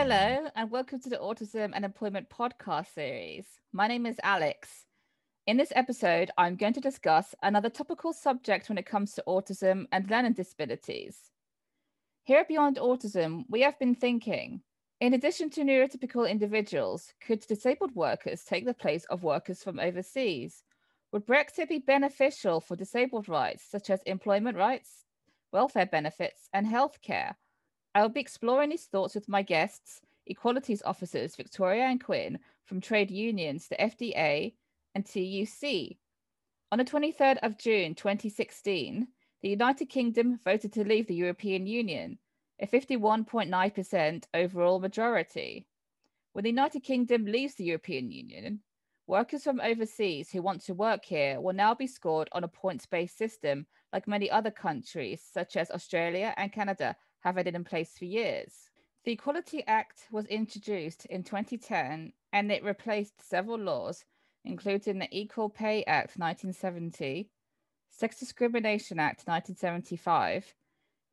Hello, and welcome to the Autism and Employment podcast series. My name is Alex. In this episode, I'm going to discuss another topical subject when it comes to autism and learning disabilities. Here at Beyond Autism, we have been thinking in addition to neurotypical individuals, could disabled workers take the place of workers from overseas? Would Brexit be beneficial for disabled rights, such as employment rights, welfare benefits, and healthcare? I will be exploring these thoughts with my guests, equalities officers Victoria and Quinn from trade unions, the FDA and TUC. On the 23rd of June 2016, the United Kingdom voted to leave the European Union, a 51.9% overall majority. When the United Kingdom leaves the European Union, workers from overseas who want to work here will now be scored on a points based system like many other countries, such as Australia and Canada, have had it in place for years. The Equality Act was introduced in 2010 and it replaced several laws, including the Equal Pay Act 1970, Sex Discrimination Act 1975,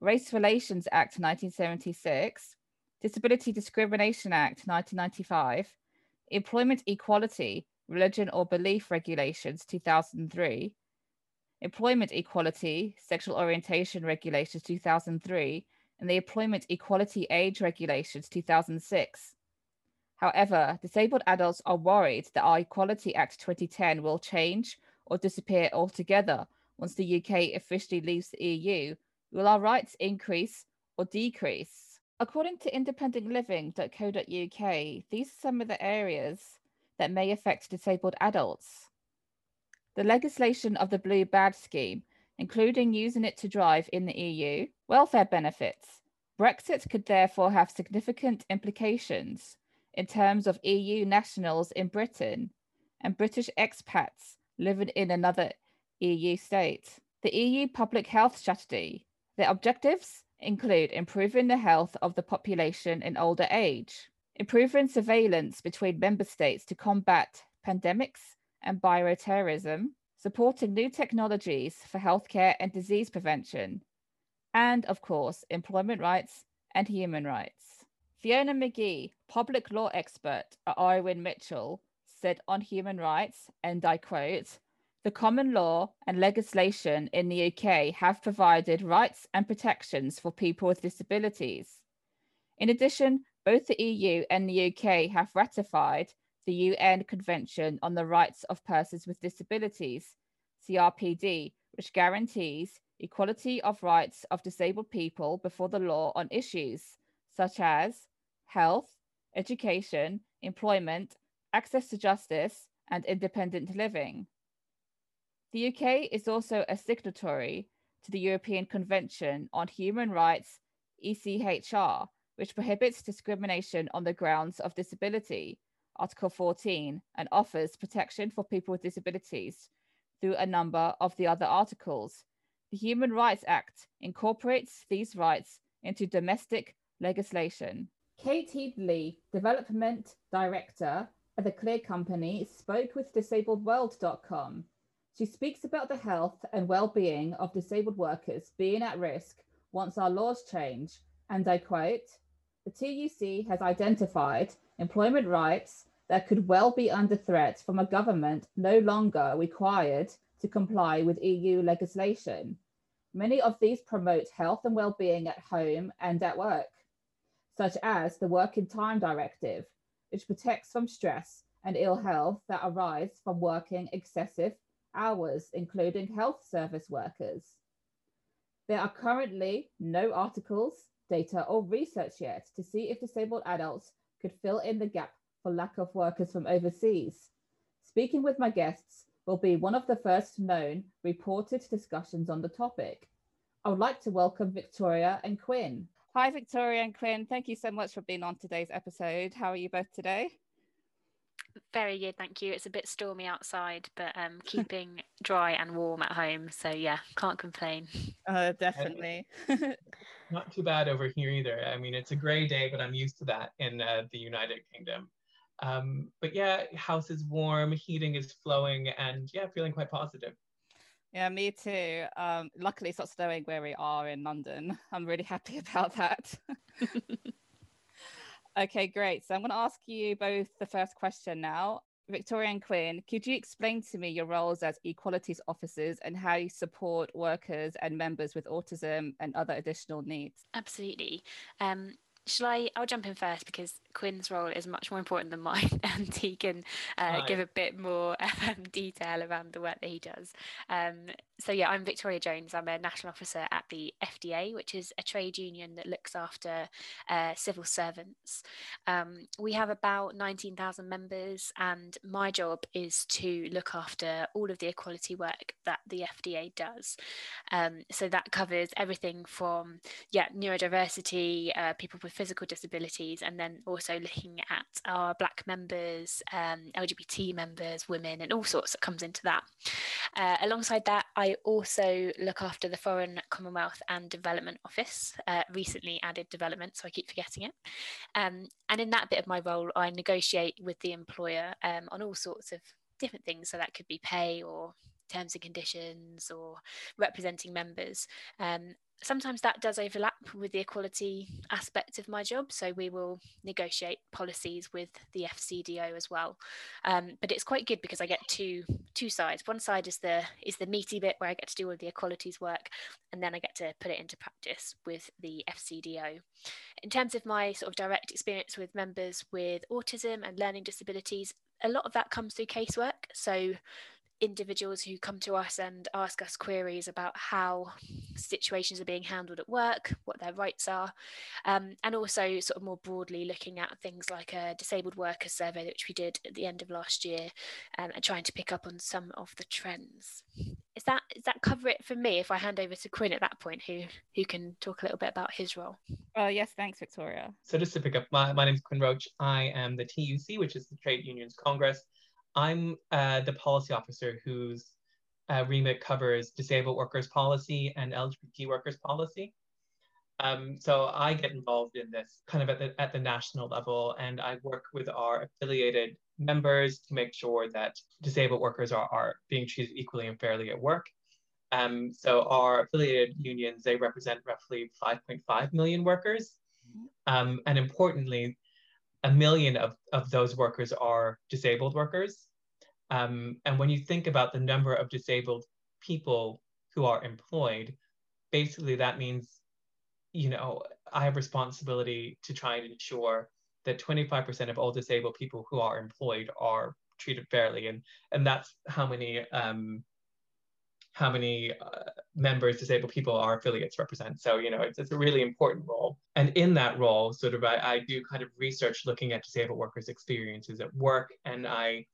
Race Relations Act 1976, Disability Discrimination Act 1995, Employment Equality, Religion or Belief Regulations 2003, Employment Equality, Sexual Orientation Regulations 2003, and the Employment Equality Age Regulations 2006. However, disabled adults are worried that our Equality Act 2010 will change or disappear altogether once the UK officially leaves the EU. Will our rights increase or decrease? According to independentliving.co.uk, these are some of the areas that may affect disabled adults. The legislation of the Blue Badge Scheme including using it to drive in the EU, welfare benefits. Brexit could therefore have significant implications in terms of EU nationals in Britain and British expats living in another EU state. The EU public health strategy. The objectives include improving the health of the population in older age, improving surveillance between member states to combat pandemics and bioterrorism, supporting new technologies for healthcare and disease prevention, and of course, employment rights and human rights. Fiona McGhie, public law expert at Irwin Mitchell, said on human rights, and I quote, the common law and legislation in the UK have provided rights and protections for people with disabilities. In addition, both the EU and the UK have ratified the UN Convention on the Rights of Persons with Disabilities, CRPD, which guarantees equality of rights of disabled people before the law on issues such as health, education, employment, access to justice, and independent living. The UK is also a signatory to the European Convention on Human Rights, ECHR, which prohibits discrimination on the grounds of disability Article 14, and offers protection for people with disabilities through a number of the other articles. The Human Rights Act incorporates these rights into domestic legislation. Kate Headley, Development Director at the Clear Company, spoke with DisabledWorld.com. She speaks about the health and well-being of disabled workers being at risk once our laws change, and I quote, the TUC has identified employment rights that could well be under threat from a government no longer required to comply with EU legislation. Many of these promote health and well-being at home and at work, such as the Working Time Directive, which protects from stress and ill health that arise from working excessive hours, including health service workers. There are currently no articles, data, or research yet to see if disabled adults could fill in the gap for lack of workers from overseas. Speaking with my guests will be one of the first known reported discussions on the topic. I would like to welcome Victoria and Quinn. Hi, Victoria and Quinn. Thank you so much for being on today's episode. How are you both today? Very good, thank you. It's a bit stormy outside, but um, keeping dry and warm at home. So yeah, can't complain. Uh, definitely. Not too bad over here either. I mean, it's a grey day, but I'm used to that in uh, the United Kingdom. Um, but yeah, house is warm, heating is flowing, and yeah, feeling quite positive. Yeah, me too. Um, luckily, it's not snowing where we are in London. I'm really happy about that. Okay, great. So I'm going to ask you both the first question now. Victoria and Quinn, could you explain to me your roles as equalities officers and how you support workers and members with autism and other additional needs? Absolutely. Um, shall I? I'll jump in first because Quinn's role is much more important than mine, and he can uh, give a bit more um, detail around the work that he does. Um, so yeah, I'm Victoria Jones. I'm a national officer at the FDA, which is a trade union that looks after uh, civil servants. Um, we have about 19,000 members, and my job is to look after all of the equality work that the FDA does. Um, so that covers everything from yeah neurodiversity, uh, people with physical disabilities, and then also looking at our Black members, um, LGBT members, women, and all sorts that comes into that. Uh, alongside that, I also look after the Foreign, Commonwealth and Development Office, uh, recently added development, so I keep forgetting it. Um, and in that bit of my role, I negotiate with the employer um, on all sorts of different things. So that could be pay or terms and conditions or representing members. Um, sometimes that does overlap with the equality aspect of my job. So we will negotiate policies with the FCDO as well. Um, but it's quite good because I get two two sides. One side is the is the meaty bit where I get to do all the equalities work, and then I get to put it into practice with the FCDO. In terms of my sort of direct experience with members with autism and learning disabilities, a lot of that comes through casework. So individuals who come to us and ask us queries about how situations are being handled at work, what their rights are, um, and also sort of more broadly looking at things like a disabled workers survey, which we did at the end of last year, um, and trying to pick up on some of the trends. Is that is that cover it for me? If I hand over to Quinn at that point, who who can talk a little bit about his role? Oh yes, thanks, Victoria. So just to pick up, my, my name is Quinn Roach. I am the TUC, which is the Trade Unions Congress I'm uh, the policy officer whose uh, remit covers disabled workers policy and LGBT workers policy. Um, so I get involved in this kind of at the at the national level, and I work with our affiliated members to make sure that disabled workers are, are being treated equally and fairly at work. Um, so our affiliated unions they represent roughly 5.5 million workers, um, and importantly, a million of, of those workers are disabled workers. Um, and when you think about the number of disabled people who are employed, basically that means, you know, I have responsibility to try and ensure that 25% of all disabled people who are employed are treated fairly. And, and that's how many um, how many uh, members disabled people our affiliates represent. So, you know, it's, it's a really important role. And in that role, sort of, I, I do kind of research looking at disabled workers' experiences at work, and I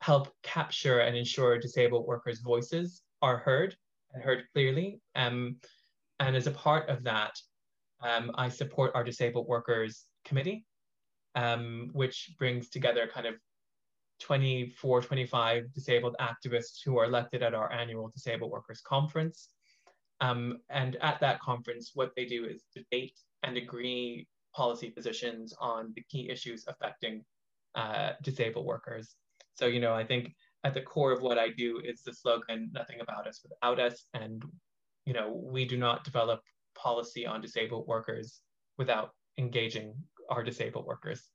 help capture and ensure disabled workers' voices are heard and heard clearly. Um, and as a part of that, um, I support our disabled workers committee, um, which brings together kind of 24, 25 disabled activists who are elected at our annual Disabled Workers Conference. Um, and at that conference, what they do is debate and agree policy positions on the key issues affecting uh, disabled workers. So, you know, I think at the core of what I do is the slogan, nothing about us without us. And, you know, we do not develop policy on disabled workers without engaging our disabled workers.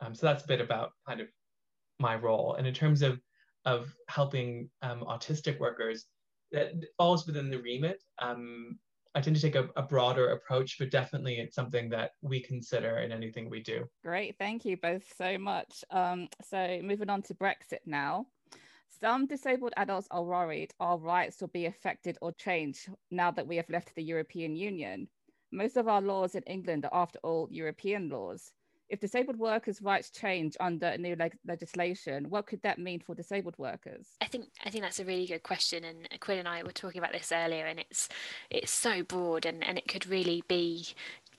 Um, so that's a bit about kind of my role. And in terms of of helping um, autistic workers, that falls within the remit. Um, I tend to take a, a, broader approach, but definitely it's something that we consider in anything we do. Great, thank you both so much. Um, so moving on to Brexit now. Some disabled adults are worried our rights will be affected or changed now that we have left the European Union. Most of our laws in England are, after all, European laws if disabled workers' rights change under new leg- legislation, what could that mean for disabled workers? I think I think that's a really good question, and Quinn and I were talking about this earlier, and it's it's so broad, and, and it could really be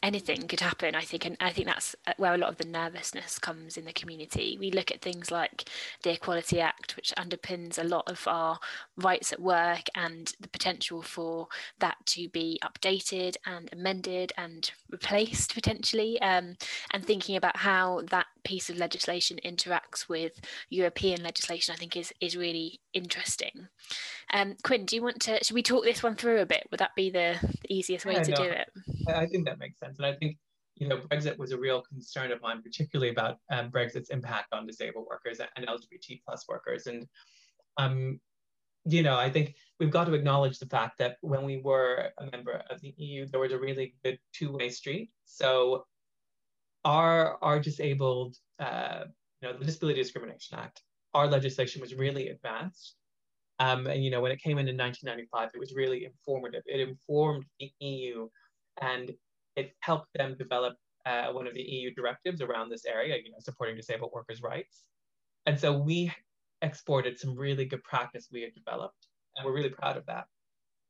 anything could happen i think and i think that's uh, where a lot of the nervousness comes in the community. We look at things like the equality act which underpins a lot of our rights at work and the potential for that to be updated and amended and replaced potentially. Um, and thinking about how that piece of legislation interacts with european legislation i think is is really interesting um, quinn do you want to should we talk this one through a bit would that be the, the easiest way yeah, to no, do it I think that makes sense. And I think, you know, Brexit was a real concern of mine, particularly about um, Brexit's impact on disabled workers and LGBT plus workers. And, um, you know, I think we've got to acknowledge the fact that when we were a member of the EU, there was a really good two-way street. So our, our disabled, uh, you know, the Disability Discrimination Act, our legislation was really advanced. Um, and, you know, when it came in in 1995, it was really informative. It informed the EU and it helped them develop uh, one of the EU directives around this area, you know, supporting disabled workers' rights. And so we exported some really good practice we had developed, and we're really proud of that.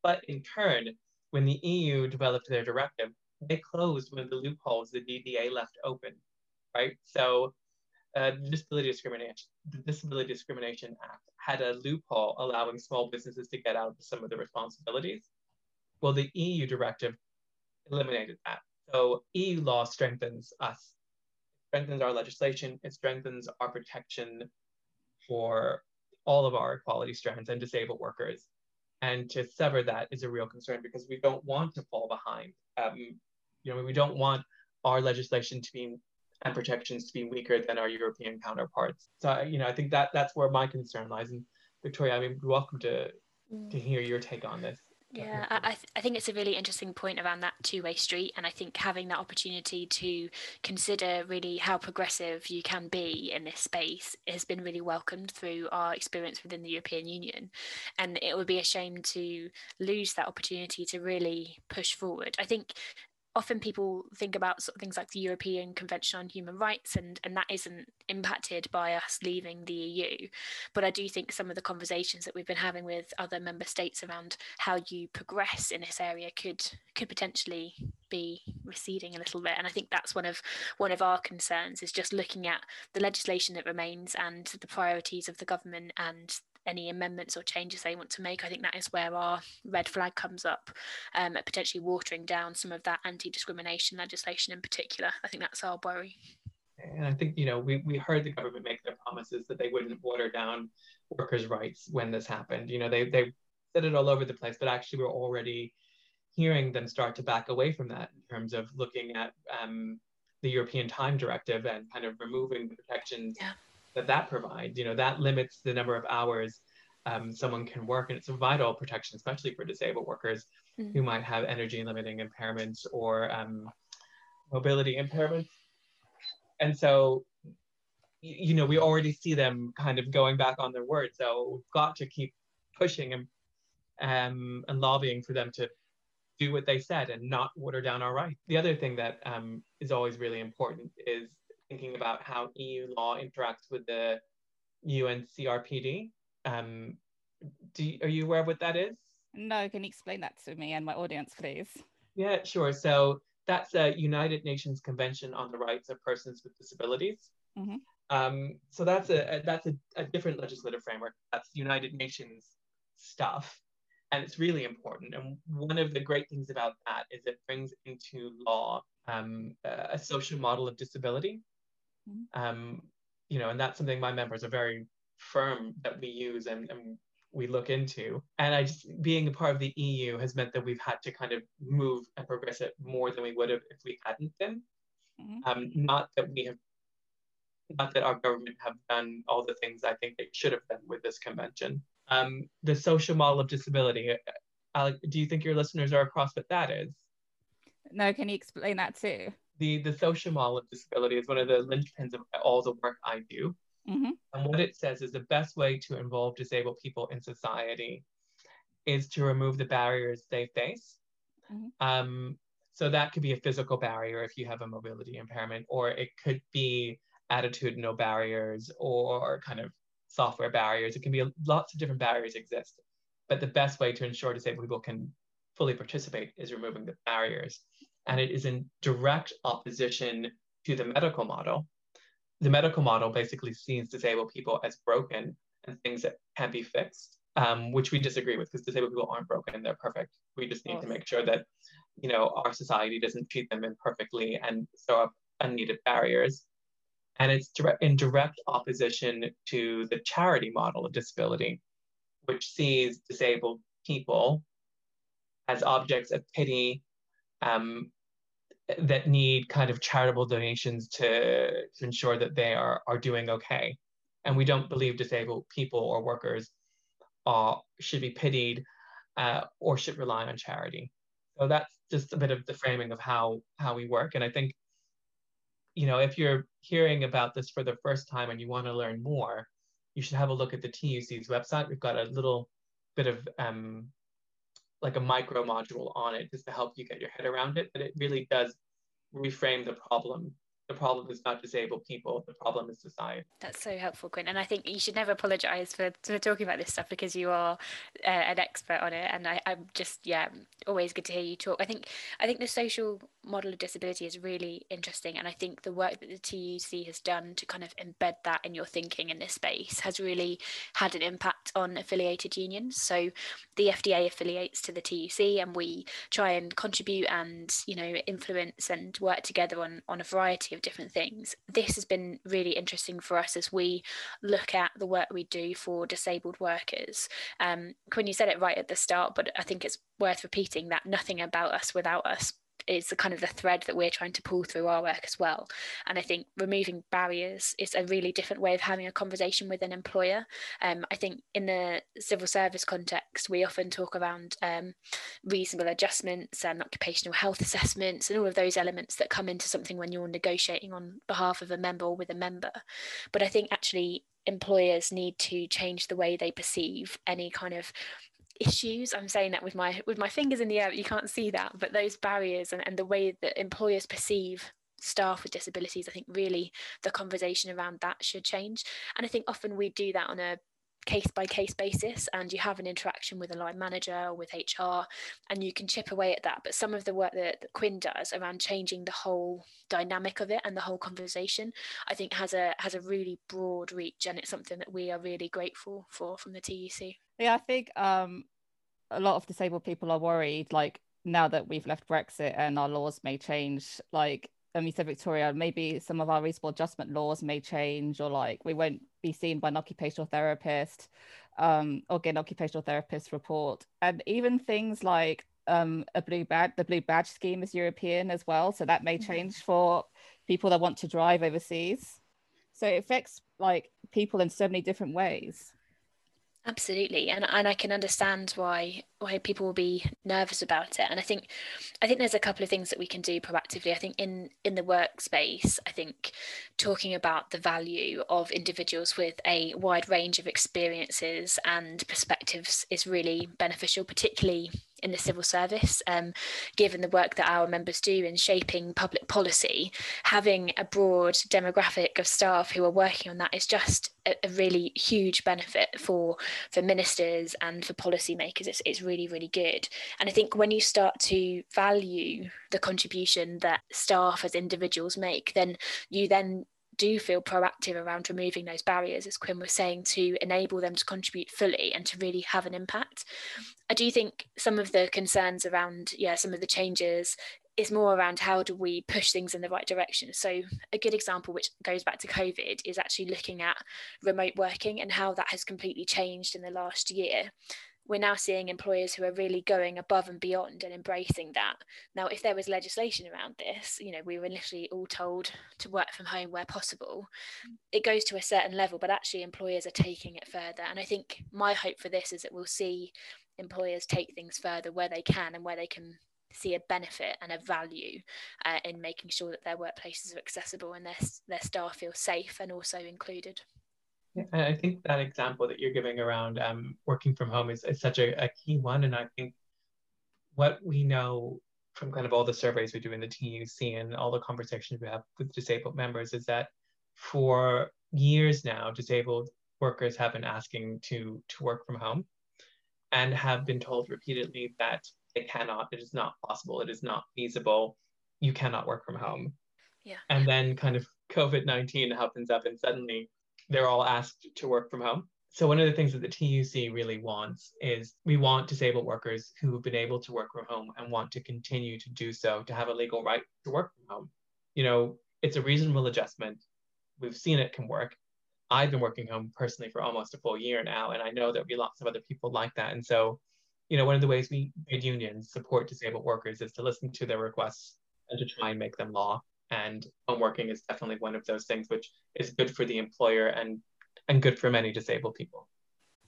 But in turn, when the EU developed their directive, they closed one of the loopholes the DDA left open, right? So uh, disability discrimination, the Disability Discrimination Act had a loophole allowing small businesses to get out of some of the responsibilities. Well, the EU directive eliminated that. So EU law strengthens us, strengthens our legislation, it strengthens our protection for all of our equality strands and disabled workers. And to sever that is a real concern because we don't want to fall behind. Um, you know, we don't want our legislation to be and protections to be weaker than our European counterparts. So, you know, I think that that's where my concern lies. And Victoria, I mean, welcome to to hear your take on this. Yeah, I, th- I think it's a really interesting point around that two way street. And I think having that opportunity to consider really how progressive you can be in this space has been really welcomed through our experience within the European Union. And it would be a shame to lose that opportunity to really push forward. I think often people think about sort of things like the European Convention on Human Rights, and, and that isn't impacted by us leaving the EU. But I do think some of the conversations that we've been having with other member states around how you progress in this area could could potentially be receding a little bit. And I think that's one of one of our concerns is just looking at the legislation that remains and the priorities of the government and any amendments or changes they want to make. I think that is where our red flag comes up, um, potentially watering down some of that anti-discrimination legislation in particular. I think that's our worry. And I think you know we we heard the government make their promises that they wouldn't water down workers' rights when this happened. You know they they said it all over the place, but actually we're already hearing them start to back away from that in terms of looking at um, the European Time Directive and kind of removing the protections yeah that that provides. You know, that limits the number of hours um, someone can work, and it's a vital protection, especially for disabled workers mm. who might have energy limiting impairments or um, mobility impairments. And so, you, you know, we already see them kind of going back on their word. So we've got to keep pushing and um, and lobbying for them to do what they said and not water down our rights. The other thing that um, is always really important is thinking about how EU law interacts with the UN CRPD. Um, do, are you aware of what that is? No, can you explain that to me and my audience, please? Yeah, sure. So that's a United Nations Convention on the Rights of Persons with Disabilities. Mm-hmm. Um, so that's a, a that's a, a, different legislative framework. That's United Nations stuff, and it's really important. And one of the great things about that is it brings into law um, a social model of disability. Mm-hmm. Um, you know, and that's something my members are very firm that we use and, and we look into. And I just being a part of the EU has meant that we've had to kind of move and progress it more than we would have if we hadn't been. Mm-hmm. Um, not that we have, not that our government have done all the things I think they should have done with this convention. Um, the social model of disability. Uh, Alec, do you think your listeners are across what that is? No, can you explain that too? The the social model of disability is one of the linchpins of all the work I do. Mm-hmm. And what it says is the best way to involve disabled people in society is to remove the barriers they face. Mm-hmm. Um, so that could be a physical barrier if you have a mobility impairment, or it could be attitudinal barriers or kind of software barriers. It can be lots of different barriers exist. But the best way to ensure disabled people can fully participate is removing the barriers and it is in direct opposition to the medical model. The medical model basically sees disabled people as broken and things that can be fixed, um, which we disagree with because disabled people aren't broken; they're perfect. We just need to make sure that you know our society doesn't treat them imperfectly and throw up unneeded barriers. And it's direct, in direct opposition to the charity model of disability, which sees disabled people as objects of pity um, that need kind of charitable donations to, to ensure that they are, are doing okay. And we don't believe disabled people or workers uh, should be pitied uh, or should rely on charity. So that's just a bit of the framing of how how we work. And I think, you know, if you're hearing about this for the first time and you want to learn more, you should have a look at the TUC's website. We've got a little bit of um, like a micro module on it just to help you get your head around it. But it really does reframe the problem the problem is not disabled people the problem is society that's so helpful quinn and i think you should never apologize for, for talking about this stuff because you are uh, an expert on it and I, i'm just yeah always good to hear you talk i think i think the social model of disability is really interesting and i think the work that the tuc has done to kind of embed that in your thinking in this space has really had an impact on affiliated unions so the fda affiliates to the tuc and we try and contribute and you know influence and work together on on a variety of different things. This has been really interesting for us as we look at the work we do for disabled workers. Um, Quinn, you said it right at the start, but I think it's worth repeating that nothing about us without us is the kind of the thread that we're trying to pull through our work as well. And I think removing barriers is a really different way of having a conversation with an employer. Um, I think in the civil service context, we often talk around um, reasonable adjustments and occupational health assessments and all of those elements that come into something when you're negotiating on behalf of a member or with a member. But I think actually employers need to change the way they perceive any kind of issues i'm saying that with my with my fingers in the air you can't see that but those barriers and, and the way that employers perceive staff with disabilities i think really the conversation around that should change and i think often we do that on a case by case basis and you have an interaction with a line manager or with HR and you can chip away at that. But some of the work that, that Quinn does around changing the whole dynamic of it and the whole conversation, I think has a has a really broad reach and it's something that we are really grateful for from the TUC. Yeah, I think um a lot of disabled people are worried like now that we've left Brexit and our laws may change, like um, you said, Victoria, maybe some of our reasonable adjustment laws may change, or like we won't be seen by an occupational therapist um, or get an occupational therapist report. And even things like um, a blue badge, the blue badge scheme is European as well. So that may mm-hmm. change for people that want to drive overseas. So it affects like people in so many different ways. Absolutely, and and I can understand why why people will be nervous about it. And I think I think there's a couple of things that we can do proactively. I think in in the workspace, I think talking about the value of individuals with a wide range of experiences and perspectives is really beneficial, particularly in the civil service, um, given the work that our members do in shaping public policy, having a broad demographic of staff who are working on that is just a, a really huge benefit for for ministers and for policymakers. It's, it's really, really good. And I think when you start to value the contribution that staff as individuals make, then you then do feel proactive around removing those barriers, as Quinn was saying, to enable them to contribute fully and to really have an impact. I do think some of the concerns around, yeah, some of the changes is more around how do we push things in the right direction. So a good example, which goes back to COVID, is actually looking at remote working and how that has completely changed in the last year we're now seeing employers who are really going above and beyond and embracing that. Now, if there was legislation around this, you know, we were initially all told to work from home where possible. It goes to a certain level, but actually employers are taking it further. And I think my hope for this is that we'll see employers take things further where they can and where they can see a benefit and a value uh, in making sure that their workplaces are accessible and their, their staff feel safe and also included. I think that example that you're giving around um, working from home is, is such a, a, key one. And I think what we know from kind of all the surveys we do in the TUC and all the conversations we have with disabled members is that for years now, disabled workers have been asking to, to work from home and have been told repeatedly that they cannot, it is not possible, it is not feasible, you cannot work from home. Yeah. And then kind of COVID 19 happens up and suddenly they're all asked to work from home. So one of the things that the TUC really wants is we want disabled workers who have been able to work from home and want to continue to do so to have a legal right to work from home. You know, it's a reasonable adjustment. We've seen it can work. I've been working home personally for almost a full year now, and I know there'll be lots of other people like that. And so, you know, one of the ways we unions support disabled workers is to listen to their requests and to try and make them law. And home working is definitely one of those things which is good for the employer and and good for many disabled people.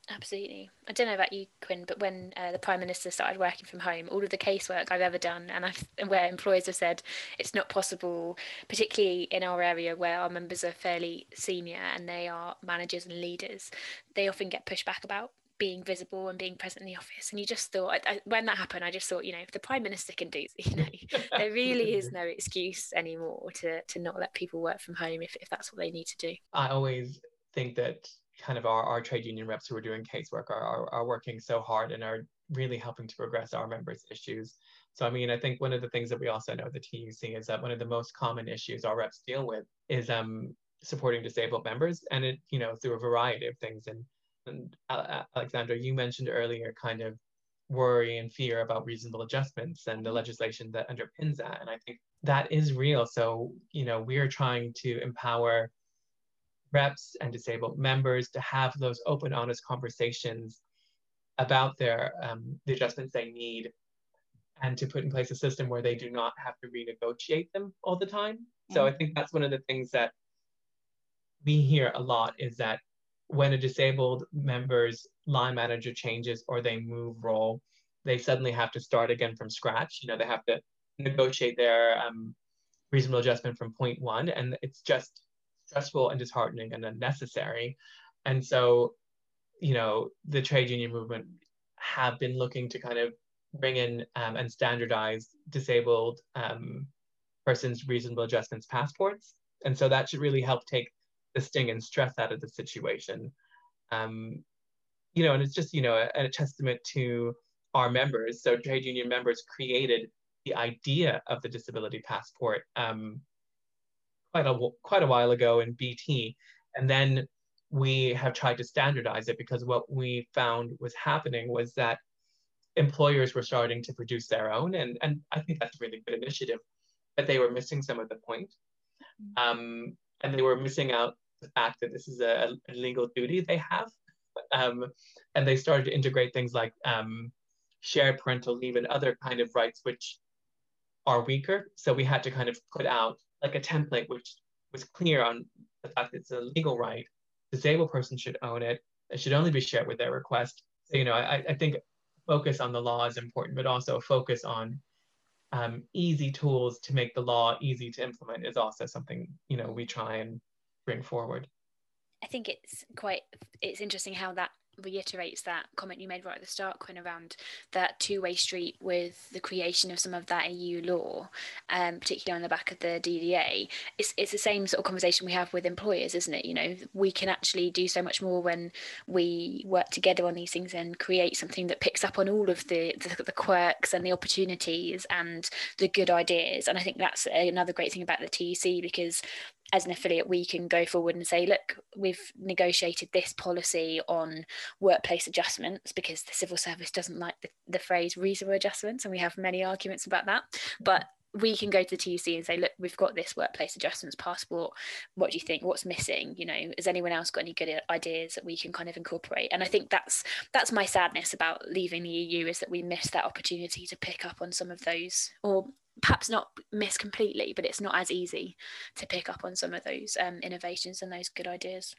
Absolutely. I don't know about you, Quinn, but when uh, the Prime Minister started working from home, all of the casework I've ever done, and I've, where employers have said it's not possible, particularly in our area where our members are fairly senior and they are managers and leaders, they often get pushed back about being visible and being present in the office. And you just thought, I, I, when that happened, I just thought, you know, if the Prime Minister can do, you know, there really is no excuse anymore to to not let people work from home if, if that's what they need to do. I always think that kind of our, our trade union reps who are doing casework are, are, are working so hard and are really helping to progress our members' issues. So, I mean, I think one of the things that we also know the TUC is that one of the most common issues our reps deal with is um, supporting disabled members, and it, you know, through a variety of things. And, and uh, Alexandra, you mentioned earlier kind of worry and fear about reasonable adjustments and the legislation that underpins that. And I think that is real. So, you know, we're trying to empower reps and disabled members to have those open, honest conversations about their um, the adjustments they need and to put in place a system where they do not have to renegotiate them all the time. So I think that's one of the things that we hear a lot is that when a disabled member's line manager changes or they move role, they suddenly have to start again from scratch. You know, they have to negotiate their um, reasonable adjustment from point one, and it's just stressful and disheartening and unnecessary. And so, you know, the trade union movement have been looking to kind of bring in um, and standardize disabled um, persons' reasonable adjustments passports. And so that should really help take the sting and stress out of the situation. Um, you know, and it's just, you know, a, a testament to our members. So trade union members created the idea of the disability passport um, quite a quite a while ago in BT, and then we have tried to standardize it because what we found was happening was that employers were starting to produce their own, and and I think that's a really good initiative, but they were missing some of the point, um, and they were missing out the fact that this is a, a legal duty they have, um, and they started to integrate things like um, shared parental leave and other kind of rights which are weaker. So we had to kind of put out like a template which was clear on the fact that it's a legal right. Disabled person should own it. It should only be shared with their request. So, you know, I, I think focus on the law is important, but also focus on um, easy tools to make the law easy to implement is also something, you know, we try and bring forward. I think it's quite, it's interesting how that reiterates that comment you made right at the start, Quinn, around that two-way street with the creation of some of that EU law, um, particularly on the back of the DDA. It's it's the same sort of conversation we have with employers, isn't it? You know, we can actually do so much more when we work together on these things and create something that picks up on all of the the, the quirks and the opportunities and the good ideas. And I think that's another great thing about the TUC because as an affiliate, we can go forward and say, look, we've negotiated this policy on workplace adjustments because the civil service doesn't like the, the phrase reasonable adjustments, and we have many arguments about that. But we can go to the TUC and say, look, we've got this workplace adjustments passport. What do you think? What's missing? You know, has anyone else got any good ideas that we can kind of incorporate? And I think that's that's my sadness about leaving the EU is that we miss that opportunity to pick up on some of those or perhaps not miss completely, but it's not as easy to pick up on some of those um, innovations and those good ideas.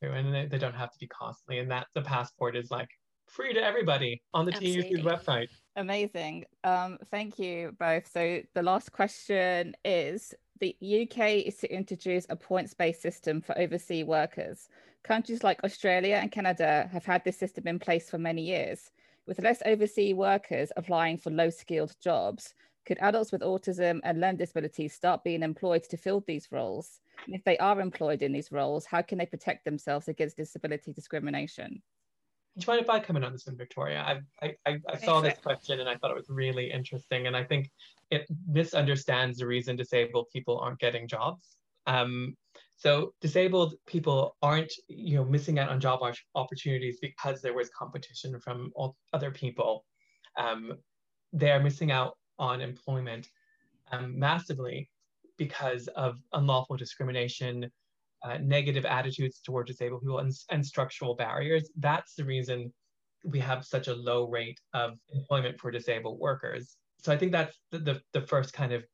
And they, they don't have to be costly, and that the passport is like free to everybody on the TUC website. Amazing. Um, thank you both. So the last question is the UK is to introduce a points-based system for overseas workers. Countries like Australia and Canada have had this system in place for many years. With less overseas workers applying for low skilled jobs, could adults with autism and learning disabilities start being employed to fill these roles? And if they are employed in these roles, how can they protect themselves against disability discrimination? Do you mind if I come in on this one, Victoria? I, I, I saw this question and I thought it was really interesting. And I think it misunderstands the reason disabled people aren't getting jobs. Um, so disabled people aren't, you know, missing out on job opportunities because there was competition from other people. Um, they're missing out on employment um, massively because of unlawful discrimination, uh, negative attitudes toward disabled people, and, and structural barriers. That's the reason we have such a low rate of employment for disabled workers. so I think that's the, the, the first kind of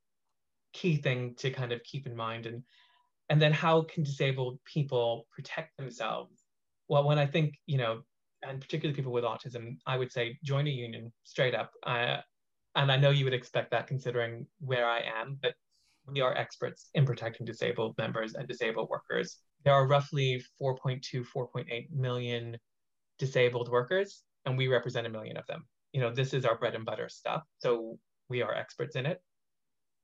key thing to kind of keep in mind. And, and then how can disabled people protect themselves? Well, when I think, you know, and particularly people with autism, I would say join a union straight up. Uh, and I know you would expect that considering where I am, but we are experts in protecting disabled members and disabled workers. There are roughly 4.2, 4.8 million disabled workers, and we represent a million of them. You know, this is our bread and butter stuff. So we are experts in it.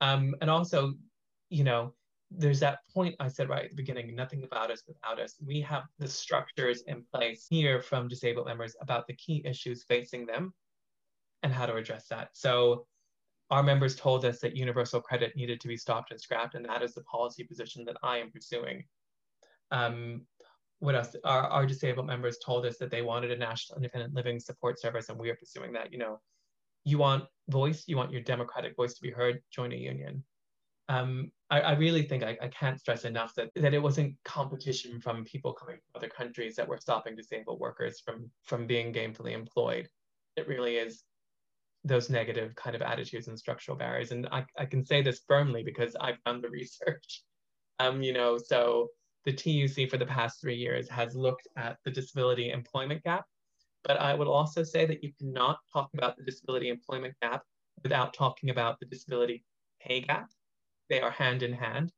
Um, and also, you know, there's that point I said right at the beginning nothing about us without us. We have the structures in place here from disabled members about the key issues facing them and how to address that. So, our members told us that universal credit needed to be stopped and scrapped, and that is the policy position that I am pursuing. Um, what else? Our, our disabled members told us that they wanted a national independent living support service, and we are pursuing that. You know, you want voice, you want your democratic voice to be heard, join a union. Um, I, I, really think I, I, can't stress enough that, that it wasn't competition from people coming from other countries that were stopping disabled workers from, from being gainfully employed. It really is those negative kind of attitudes and structural barriers. And I, I can say this firmly because I've done the research. Um, you know, so the TUC for the past three years has looked at the disability employment gap but I would also say that you cannot talk about the disability employment gap without talking about the disability pay gap. They are hand in hand.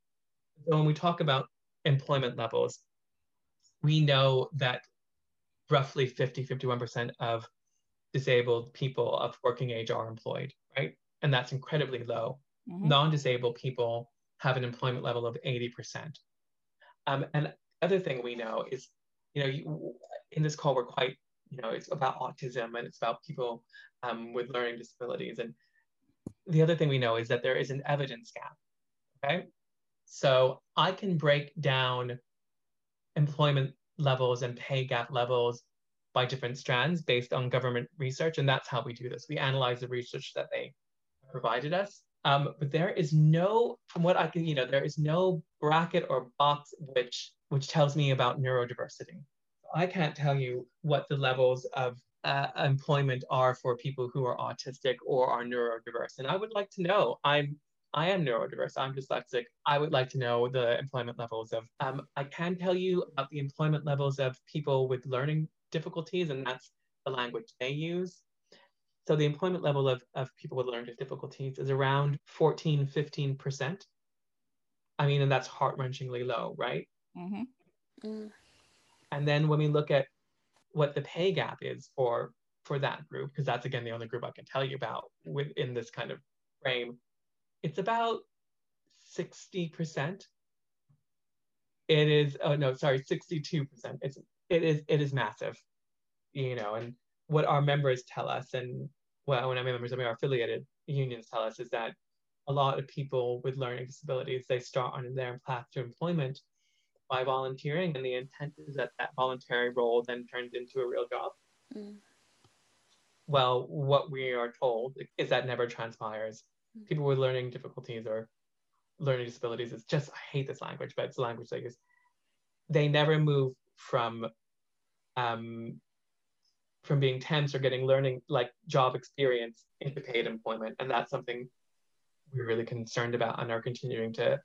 So when we talk about employment levels, we know that roughly 50, 51% of disabled people of working age are employed, right? And that's incredibly low. Mm-hmm. Non-disabled people have an employment level of 80%. Um, and other thing we know is, you know, you, in this call, we're quite you know, it's about autism and it's about people um, with learning disabilities. And the other thing we know is that there is an evidence gap. Okay. So I can break down employment levels and pay gap levels by different strands based on government research. And that's how we do this. We analyze the research that they provided us. Um, but there is no, from what I can, you know, there is no bracket or box which which tells me about neurodiversity. I can't tell you what the levels of uh, employment are for people who are autistic or are neurodiverse. And I would like to know. I'm I am neurodiverse. I'm dyslexic. I would like to know the employment levels of. Um, I can tell you about the employment levels of people with learning difficulties, and that's the language they use. So the employment level of, of people with learning difficulties is around 14, 15%. I mean, and that's heart wrenchingly low, right? Mm-hmm. Mm. And then when we look at what the pay gap is for for that group, because that's again the only group I can tell you about within this kind of frame, it's about 60%. It is, oh no, sorry, 62%. It's it is it is massive, you know, and what our members tell us and well, when I mean members, I mean our affiliated unions tell us is that a lot of people with learning disabilities, they start on their path to employment by volunteering, and the intent is that that voluntary role then turns into a real job. Mm. Well, what we are told is that never transpires. People with learning difficulties or learning disabilities, it's just, I hate this language, but it's language like this. They never move from um, from being temps or getting learning like job experience into paid employment. And that's something we're really concerned about and are continuing to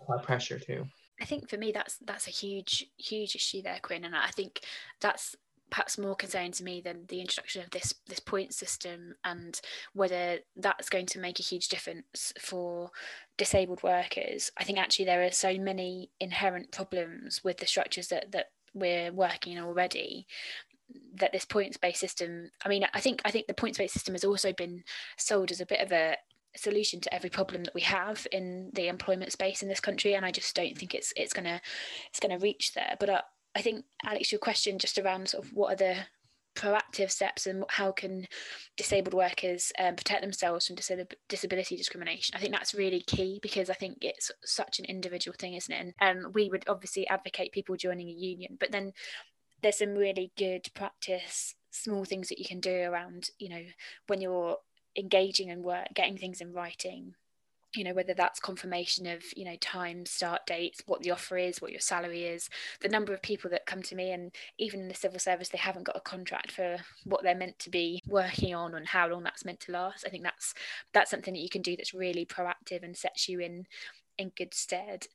apply pressure to. I think for me that's that's a huge huge issue there, Quinn, and I think that's perhaps more concerning to me than the introduction of this this point system and whether that's going to make a huge difference for disabled workers. I think actually there are so many inherent problems with the structures that that we're working in already that this points based system i mean i think i think the points based system has also been sold as a bit of a solution to every problem that we have in the employment space in this country and I just don't think it's it's gonna it's gonna reach there but I think Alex your question just around sort of what are the proactive steps and how can disabled workers um, protect themselves from disability discrimination? I think that's really key because i think it's such an individual thing isn't it? And um, we would obviously advocate people joining a union but then there's some really good practice small things that you can do around you know when you're engaging and work, getting things in writing, you know whether that's confirmation of you know time start dates what the offer is what your salary is the number of people that come to me and even in the civil service they haven't got a contract for what they're meant to be working on and how long that's meant to last. I think that's that's something that you can do that's really proactive and sets you in in good stead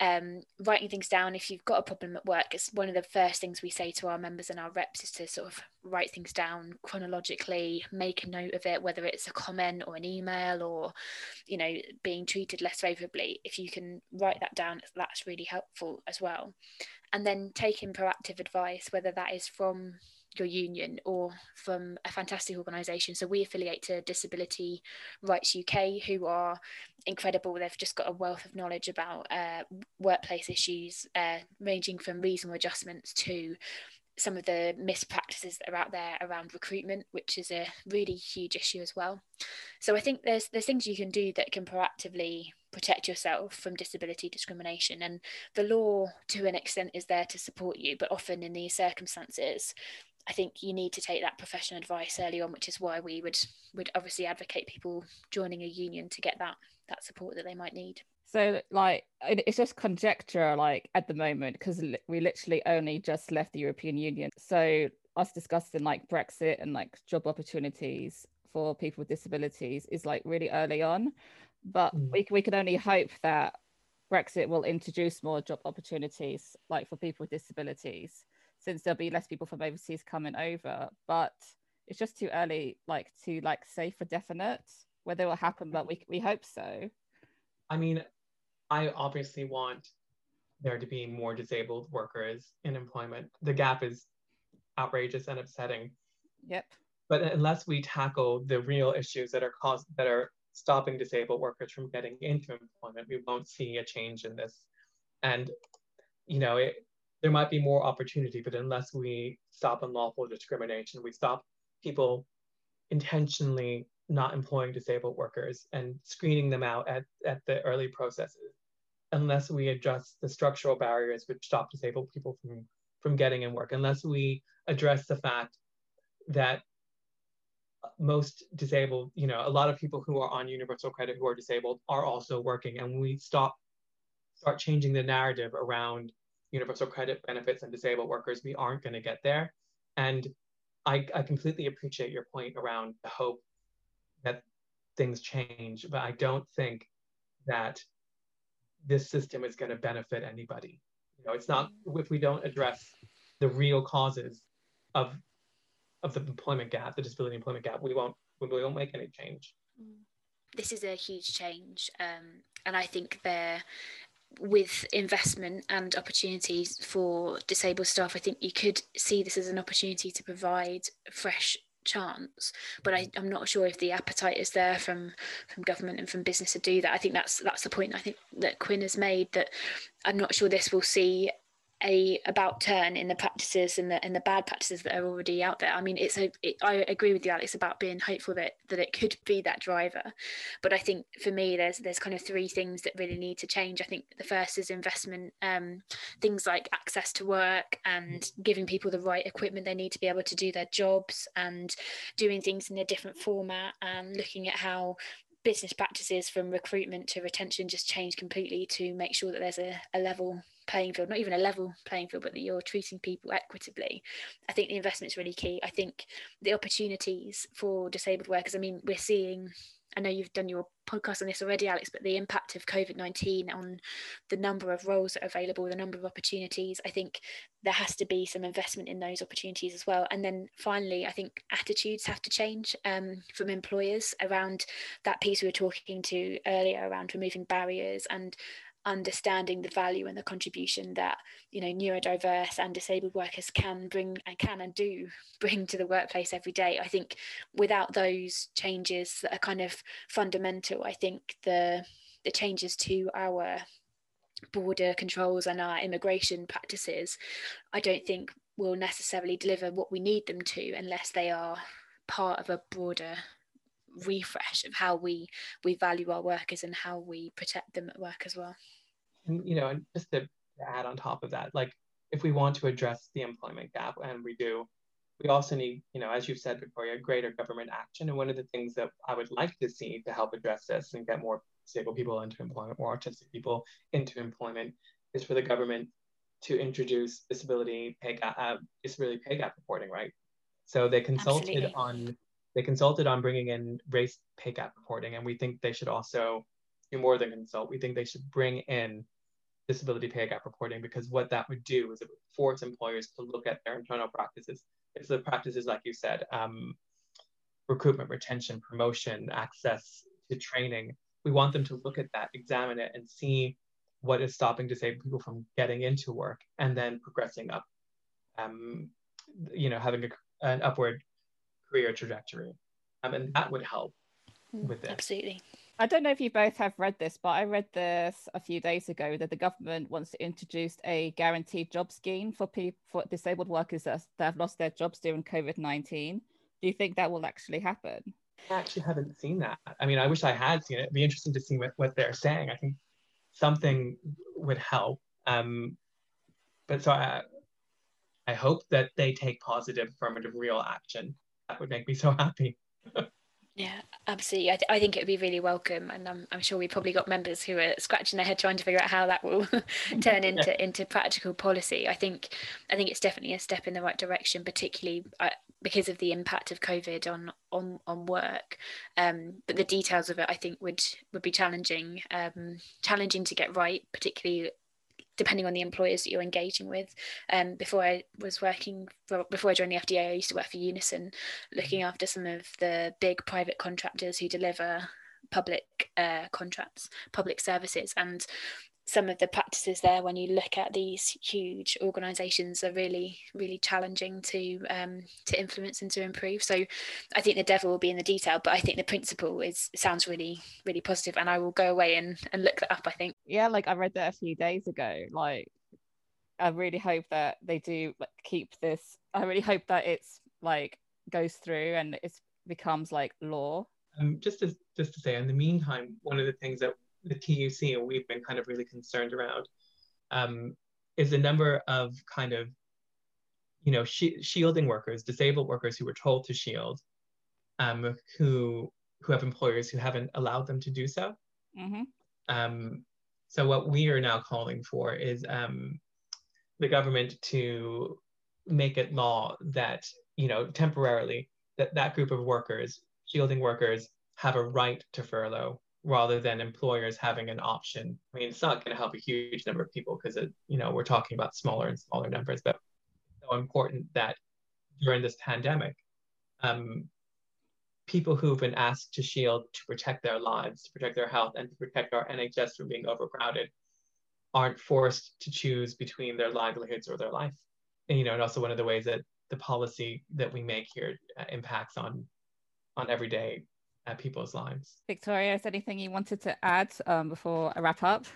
um, writing things down if you've got a problem at work it's one of the first things we say to our members and our reps is to sort of write things down chronologically make a note of it whether it's a comment or an email or you know being treated less favorably. If you can write that down that's really helpful as well. And then taking proactive advice whether that is from your union or from a fantastic organisation. So we affiliate to Disability Rights UK, who are incredible. They've just got a wealth of knowledge about uh, workplace issues, uh, ranging from reasonable adjustments to some of the mispractices that are out there around recruitment, which is a really huge issue as well. So I think there's there's things you can do that can proactively protect yourself from disability discrimination, and the law to an extent is there to support you, but often in these circumstances, I think you need to take that professional advice early on, which is why we would would obviously advocate people joining a union to get that that support that they might need. So, like, it's just conjecture, like at the moment, because we literally only just left the European Union. So, us discussing like Brexit and like job opportunities for people with disabilities is like really early on, but mm. we we can only hope that Brexit will introduce more job opportunities, like for people with disabilities since there'll be less people from overseas coming over. But it's just too early, like to like say for definite whether it will happen. But we we hope so. I mean, I obviously want there to be more disabled workers in employment. The gap is outrageous and upsetting. Yep. But unless we tackle the real issues that are caused that are stopping disabled workers from getting into employment, we won't see a change in this. And you know, it, there might be more opportunity, but unless we stop unlawful discrimination, we stop people intentionally not employing disabled workers and screening them out at, at the early processes, unless we address the structural barriers which stop disabled people from, from getting in work, unless we address the fact that most disabled, you know, a lot of people who are on universal credit who are disabled are also working, and we stop start changing the narrative around universal credit benefits and disabled workers, we aren't going to get there. And I, I completely appreciate your point around the hope that things change, but I don't think that this system is going to benefit anybody. You know, it's not if we don't address the real causes of of the employment gap, the disability employment gap, we won't we won't make any change. This is a huge change, um, and I think there with investment and opportunities for disabled staff, I think you could see this as an opportunity to provide fresh chance. But I, i'm not sure if the appetite is there from from government and from business to do that. I think that's that's the point i think that quinn has made that i'm not sure this will see a about turn in the practices and the and the bad practices that are already out there. I mean, it's a. It, I agree with you, Alex, about being hopeful that that it could be that driver. But I think for me, there's there's kind of three things that really need to change. I think the first is investment, um, things like access to work and giving people the right equipment they need to be able to do their jobs and doing things in a different format and looking at how business practices from recruitment to retention just change completely to make sure that there's a, a level playing field, not even a level playing field, but that you're treating people equitably. I think the investment is really key. I think the opportunities for disabled workers, I mean, we're seeing, I know you've done your podcast on this already, Alex, but the impact of COVID 19 on the number of roles that are available, the number of opportunities, I think there has to be some investment in those opportunities as well. And then finally, I think attitudes have to change um, from employers around that piece we were talking to earlier around removing barriers and understanding the value and the contribution that you know neurodiverse and disabled workers can bring and can and do bring to the workplace every day. I think without those changes that are kind of fundamental i think the the changes to our border controls and our immigration practices i don't think will necessarily deliver what we need them to unless they are part of a broader refresh of how we we value our workers and how we protect them at work as well and you know and just to add on top of that like if we want to address the employment gap and we do we also need, you know, as you've said, Victoria, greater government action. And one of the things that I would like to see to help address this and get more disabled people into employment, more autistic people into employment, is for the government to introduce disability pay gap, uh, disability pay gap reporting, right? So they consulted Absolutely. on they consulted on bringing in race pay gap reporting, and we think they should also do more than consult. We think they should bring in disability pay gap reporting because what that would do is it would force employers to look at their internal practices. It's the practices, like you said, um, recruitment, retention, promotion, access to training. We want them to look at that, examine it, and see what is stopping disabled people from getting into work and then progressing up, um, you know, having a, an upward career trajectory. Um, and that would help mm, with this. Absolutely. I don't know if you both have read this, but I read this a few days ago that the government wants to introduce a guaranteed job scheme for people for disabled workers that, that have lost their jobs during COVID nineteen. Do you think that will actually happen? I actually haven't seen that. I mean, I wish I had seen it. It'd be interesting to see what, what they're saying. I think something would help. Um, but so I, I hope that they take positive, affirmative, real action. That would make me so happy. Yeah, absolutely. I, th- I think it would be really welcome, and I'm, I'm sure we probably got members who are scratching their head trying to figure out how that will turn into yeah. into practical policy. I think I think it's definitely a step in the right direction, particularly uh, because of the impact of COVID on on on work. Um, but the details of it, I think, would would be challenging um, challenging to get right, particularly depending on the employers that you're engaging with. Um, before I was working, for, before I joined the FDA, I used to work for Unison, looking after some of the big private contractors who deliver public uh, contracts, public services, and some of the practices there when you look at these huge organizations are really really challenging to um, to influence and to improve. So i think the devil will be in the detail but i think the principle is sounds really really positive and i will go away and, and look that up i think. Yeah like i read that a few days ago. Like i really hope that they do like keep this. I really hope that it's like goes through and it becomes like law. Um, just to just to say in the meantime one of the things that the TUC and we've been kind of really concerned around um, is the number of kind of, you know, sh- shielding workers, disabled workers who were told to shield, um, who who have employers who haven't allowed them to do so. Mm-hmm. Um, so what we are now calling for is um, the government to make it law that you know temporarily that that group of workers, shielding workers, have a right to furlough rather than employers having an option. I mean, it's not going to help a huge number of people because it, you know, we're talking about smaller and smaller numbers, but so important that during this pandemic, um, people who've been asked to shield to protect their lives, to protect their health, and to protect our NHS from being overcrowded aren't forced to choose between their livelihoods or their life. And, you know, and also one of the ways that the policy that we make here uh, impacts on on everyday uh, people's lives. Victoria, is there anything you wanted to add um, before I wrap up?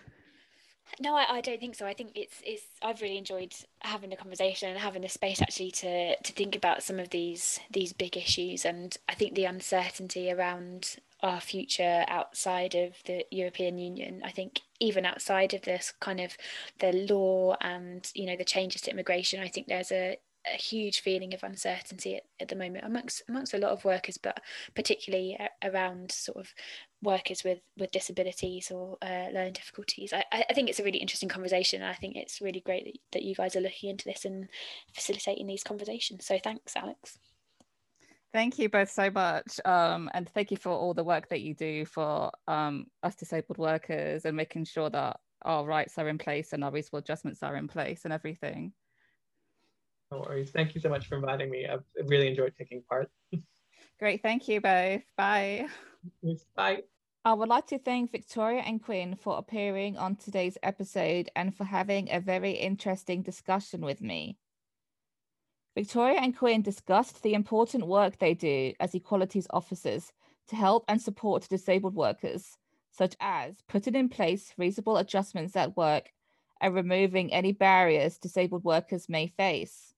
No, I, I, don't think so. I think it's it's I've really enjoyed having the conversation and having the space actually to to think about some of these these big issues and I think the uncertainty around our future outside of the European Union. I think even outside of this kind of the law and you know the changes to immigration, I think there's a a huge feeling of uncertainty at, at the moment amongst amongst a lot of workers, but particularly around sort of workers with with disabilities or uh, learning difficulties. I, I think it's a really interesting conversation, and I think it's really great that, that you guys are looking into this and facilitating these conversations. So thanks, Alex. Thank you both so much. Um, and thank you for all the work that you do for um, us disabled workers and making sure that our rights are in place and our reasonable adjustments are in place and everything. No worries. Thank you so much for inviting me. I've really enjoyed taking part. Great. Thank you both. Bye. Bye. I would like to thank Victoria and Quinn for appearing on today's episode and for having a very interesting discussion with me. Victoria and Quinn discussed the important work they do as equalities officers to help and support disabled workers, such as putting in place reasonable adjustments at work and removing any barriers disabled workers may face.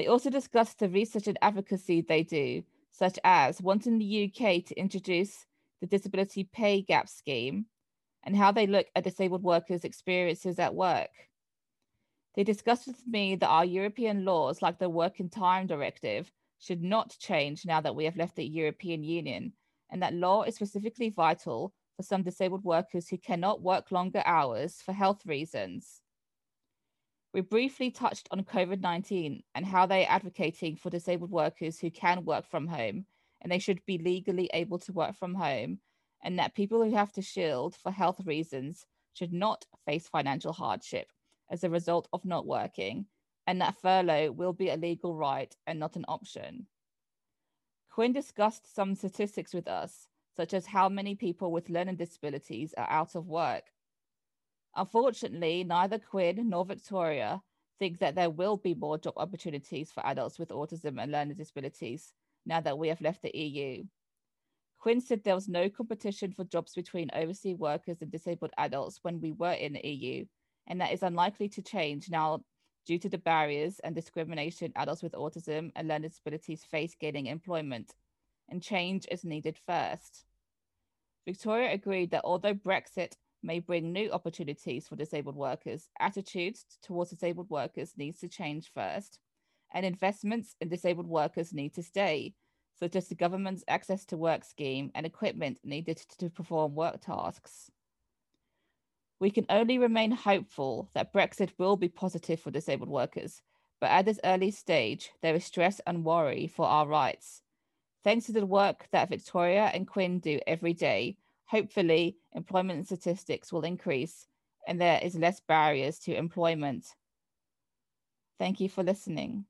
They also discussed the research and advocacy they do, such as wanting the UK to introduce the disability pay gap scheme and how they look at disabled workers' experiences at work. They discussed with me that our European laws, like the Working Time Directive, should not change now that we have left the European Union, and that law is specifically vital for some disabled workers who cannot work longer hours for health reasons. We briefly touched on COVID 19 and how they are advocating for disabled workers who can work from home and they should be legally able to work from home, and that people who have to shield for health reasons should not face financial hardship as a result of not working, and that furlough will be a legal right and not an option. Quinn discussed some statistics with us, such as how many people with learning disabilities are out of work. Unfortunately, neither Quinn nor Victoria think that there will be more job opportunities for adults with autism and learning disabilities now that we have left the EU. Quinn said there was no competition for jobs between overseas workers and disabled adults when we were in the EU, and that is unlikely to change now due to the barriers and discrimination adults with autism and learning disabilities face gaining employment, and change is needed first. Victoria agreed that although Brexit may bring new opportunities for disabled workers, attitudes towards disabled workers needs to change first, and investments in disabled workers need to stay, such as the government's access to work scheme and equipment needed to perform work tasks. We can only remain hopeful that Brexit will be positive for disabled workers, but at this early stage, there is stress and worry for our rights. Thanks to the work that Victoria and Quinn do every day, hopefully employment statistics will increase and there is less barriers to employment. Thank you for listening.